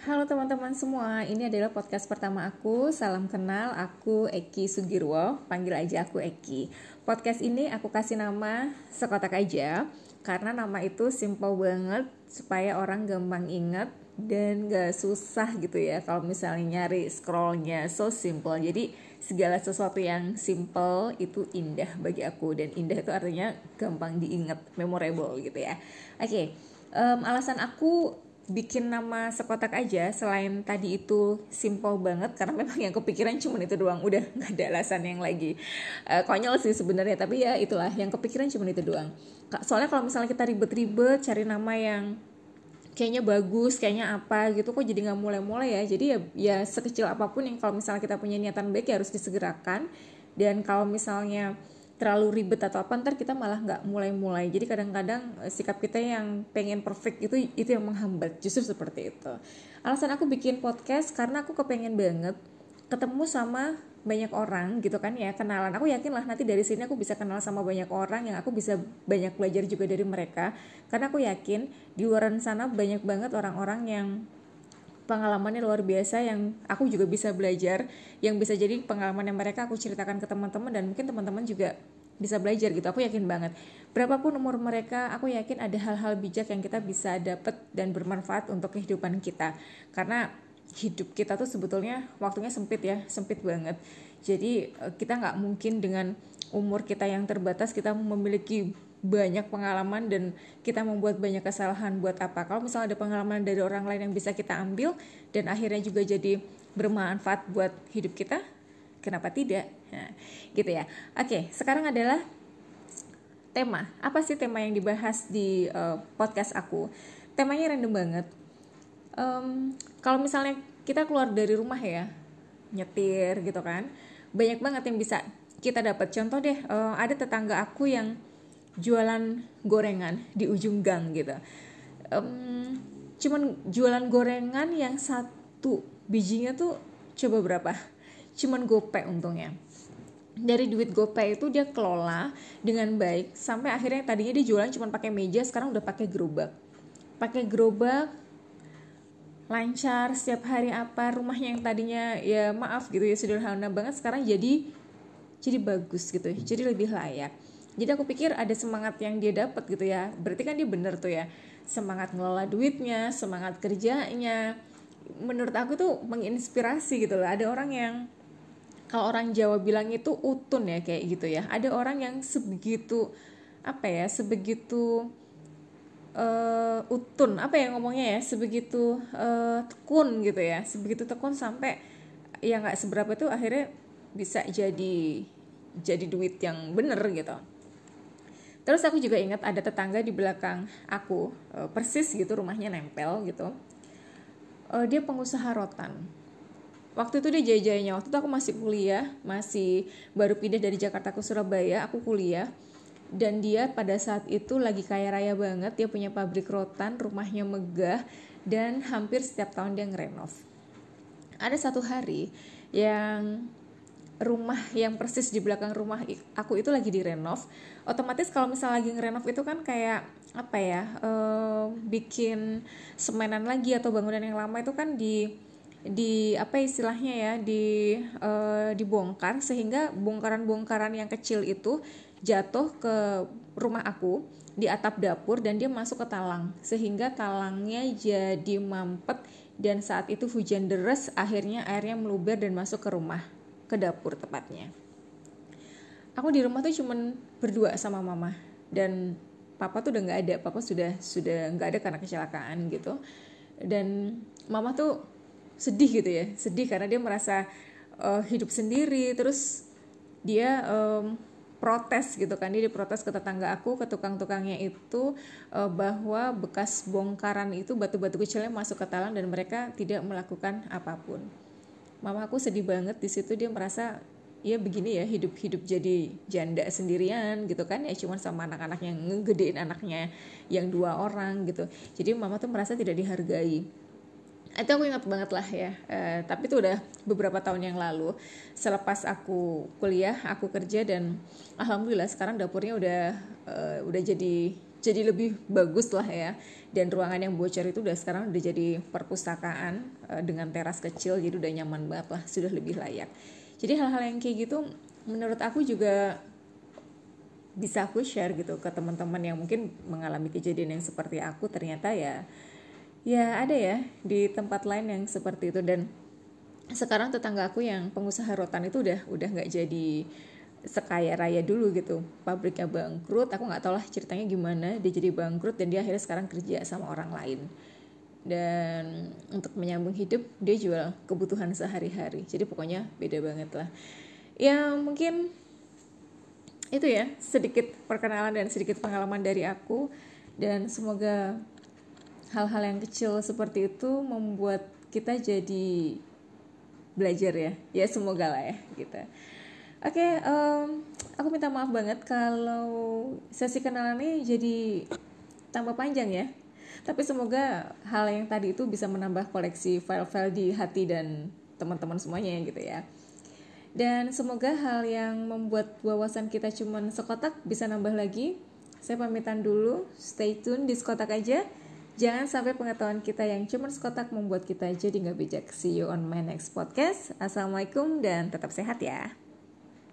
Halo teman-teman semua, ini adalah podcast pertama aku. Salam kenal, aku Eki Sugirwo, panggil aja aku Eki. Podcast ini aku kasih nama Sekotak aja, karena nama itu simple banget supaya orang gampang inget dan gak susah gitu ya kalau misalnya nyari scrollnya. So simple. Jadi segala sesuatu yang simple itu indah bagi aku. Dan indah itu artinya gampang diingat memorable gitu ya. Oke okay, um, alasan aku bikin nama sekotak aja selain tadi itu simple banget karena memang yang kepikiran cuma itu doang. Udah nggak ada alasan yang lagi uh, konyol sih sebenarnya tapi ya itulah yang kepikiran cuma itu doang. Soalnya kalau misalnya kita ribet-ribet cari nama yang kayaknya bagus kayaknya apa gitu kok jadi nggak mulai-mulai ya. Jadi ya ya sekecil apa pun yang kalau misalnya kita punya niatan baik ya harus disegerakan. Dan kalau misalnya terlalu ribet atau apa ntar kita malah nggak mulai-mulai. Jadi kadang-kadang eh, sikap kita yang pengen perfect itu itu yang menghambat. Justru seperti itu. Alasan aku bikin podcast karena aku kepengen banget ketemu sama banyak orang gitu kan ya. Kenalan aku yakin lah nanti dari sini aku bisa kenal sama banyak orang yang aku bisa banyak belajar juga dari mereka. Karena aku yakin di luar sana banyak banget orang-orang yang pengalamannya luar biasa yang aku juga bisa belajar yang bisa jadi pengalaman yang mereka aku ceritakan ke teman-teman dan mungkin teman-teman juga bisa belajar gitu. Aku yakin banget. Berapapun umur mereka aku yakin ada hal-hal bijak yang kita bisa dapat dan bermanfaat untuk kehidupan kita. Karena hidup kita tuh sebetulnya waktunya sempit ya sempit banget. Jadi eh, kita nggak mungkin dengan umur kita yang terbatas kita memiliki banyak pengalaman dan kita membuat banyak kesalahan buat apa. Kalau misalnya ada pengalaman dari orang lain yang bisa kita ambil dan akhirnya juga jadi bermanfaat buat hidup kita kenapa tidak? Nah, gitu ya. Oke sekarang adalah tema. Apa sih tema yang dibahas di uh, podcast aku? Temanya random banget. Um, kalau misalnya kita keluar dari rumah ya nyetir gitu kan banyak banget yang bisa kita dapat. Contoh deh uh, ada tetangga aku yang jualan gorengan di ujung gang gitu. Um, cuman jualan gorengan yang satu bijinya tuh coba berapa? Cuman gopek untungnya. Dari duit gopay itu dia kelola dengan baik sampai akhirnya tadinya dia jualan cuma pakai meja sekarang udah pakai gerobak. Pakai gerobak lancar setiap hari apa rumahnya yang tadinya ya maaf gitu ya sederhana banget sekarang jadi jadi bagus gitu jadi lebih layak jadi aku pikir ada semangat yang dia dapat gitu ya. Berarti kan dia bener tuh ya. Semangat ngelola duitnya semangat kerjanya. Menurut aku tuh menginspirasi gitu loh. Ada orang yang kalau orang Jawa bilang itu utun ya kayak gitu ya. Ada orang yang sebegitu apa ya sebegitu uh, utun. Apa ya ngomongnya ya? Sebegitu uh, tekun gitu ya. Sebegitu tekun sampai ya nggak seberapa tuh akhirnya bisa jadi jadi duit yang bener gitu Terus aku juga ingat ada tetangga di belakang aku, uh, persis gitu rumahnya nempel gitu. Uh, dia pengusaha rotan. Waktu itu dia jaya-jayanya, waktu itu aku masih kuliah, masih baru pindah dari Jakarta ke Surabaya, aku kuliah. Dan dia pada saat itu lagi kaya raya banget, dia punya pabrik rotan, rumahnya megah, dan hampir setiap tahun dia ngerenov. Ada satu hari yang rumah yang persis di belakang rumah aku itu lagi direnov. Otomatis kalau misalnya lagi ngerenov itu kan kayak apa ya uh, bikin semenan lagi atau bangunan yang lama itu kan di di apa istilahnya ya di uh, dibongkar sehingga bongkaran-bongkaran yang kecil itu jatuh ke rumah aku di atap dapur dan dia masuk ke talang. Sehingga talangnya jadi mampet dan saat itu hujan deras akhirnya airnya meluber dan masuk ke rumah ke dapur tepatnya. Aku di rumah tuh cuman berdua sama mama. Dan papa tuh udah nggak ada. Papa sudah sudah nggak ada karena kecelakaan gitu. Dan mama tuh sedih gitu ya. Sedih karena dia merasa uh, hidup sendiri. Terus dia um, protes gitu kan. Dia diprotes ke tetangga aku ke tukang-tukangnya itu uh, bahwa bekas bongkaran itu batu-batu kecilnya masuk ke talang dan mereka tidak melakukan apa pun mama aku sedih banget di situ dia merasa ya begini ya hidup hidup jadi janda sendirian gitu kan. Ya cuma sama anak-anak yang ngegedein anaknya yang dua orang gitu. Jadi mama tuh merasa tidak dihargai. Itu aku ingat banget lah ya uh, tapi itu udah beberapa tahun yang lalu. Selepas aku kuliah aku kerja dan alhamdulillah sekarang dapurnya udah uh, udah jadi jadi lebih bagus lah ya. Dan ruangan yang bocor itu udah sekarang udah jadi perpustakaan uh, dengan teras kecil jadi udah nyaman banget lah sudah lebih layak. Jadi hal-hal yang kayak gitu menurut aku juga bisa aku share gitu ke teman-teman yang mungkin mengalami kejadian yang seperti aku. Ternyata ya ya ada ya di tempat lain yang seperti itu. Dan sekarang tetangga aku yang pengusaha rotan itu udah udah nggak jadi sekaya raya dulu gitu. Pabriknya bangkrut aku nggak tahu lah ceritanya gimana. Dia jadi bangkrut dan dia akhirnya sekarang kerja sama orang lain. Dan untuk menyambung hidup dia jual kebutuhan sehari-hari. Jadi pokoknya beda banget lah. Ya mungkin itu ya sedikit perkenalan dan sedikit pengalaman dari aku. Dan semoga hal-hal yang kecil seperti itu membuat kita jadi belajar ya. Ya semoga lah ya gitu Oke, okay, um, aku minta maaf banget kalau sesi kenalan ini jadi tambah panjang ya. Tapi semoga hal yang tadi itu bisa menambah koleksi file-file di hati dan teman-teman semuanya gitu ya. Dan semoga hal yang membuat wawasan kita cuman sekotak bisa nambah lagi. Saya pamitan dulu, stay tune di sekotak aja. Jangan sampai pengetahuan kita yang cuma sekotak membuat kita jadi nggak bijak. See you on my next podcast. Assalamualaikum dan tetap sehat ya.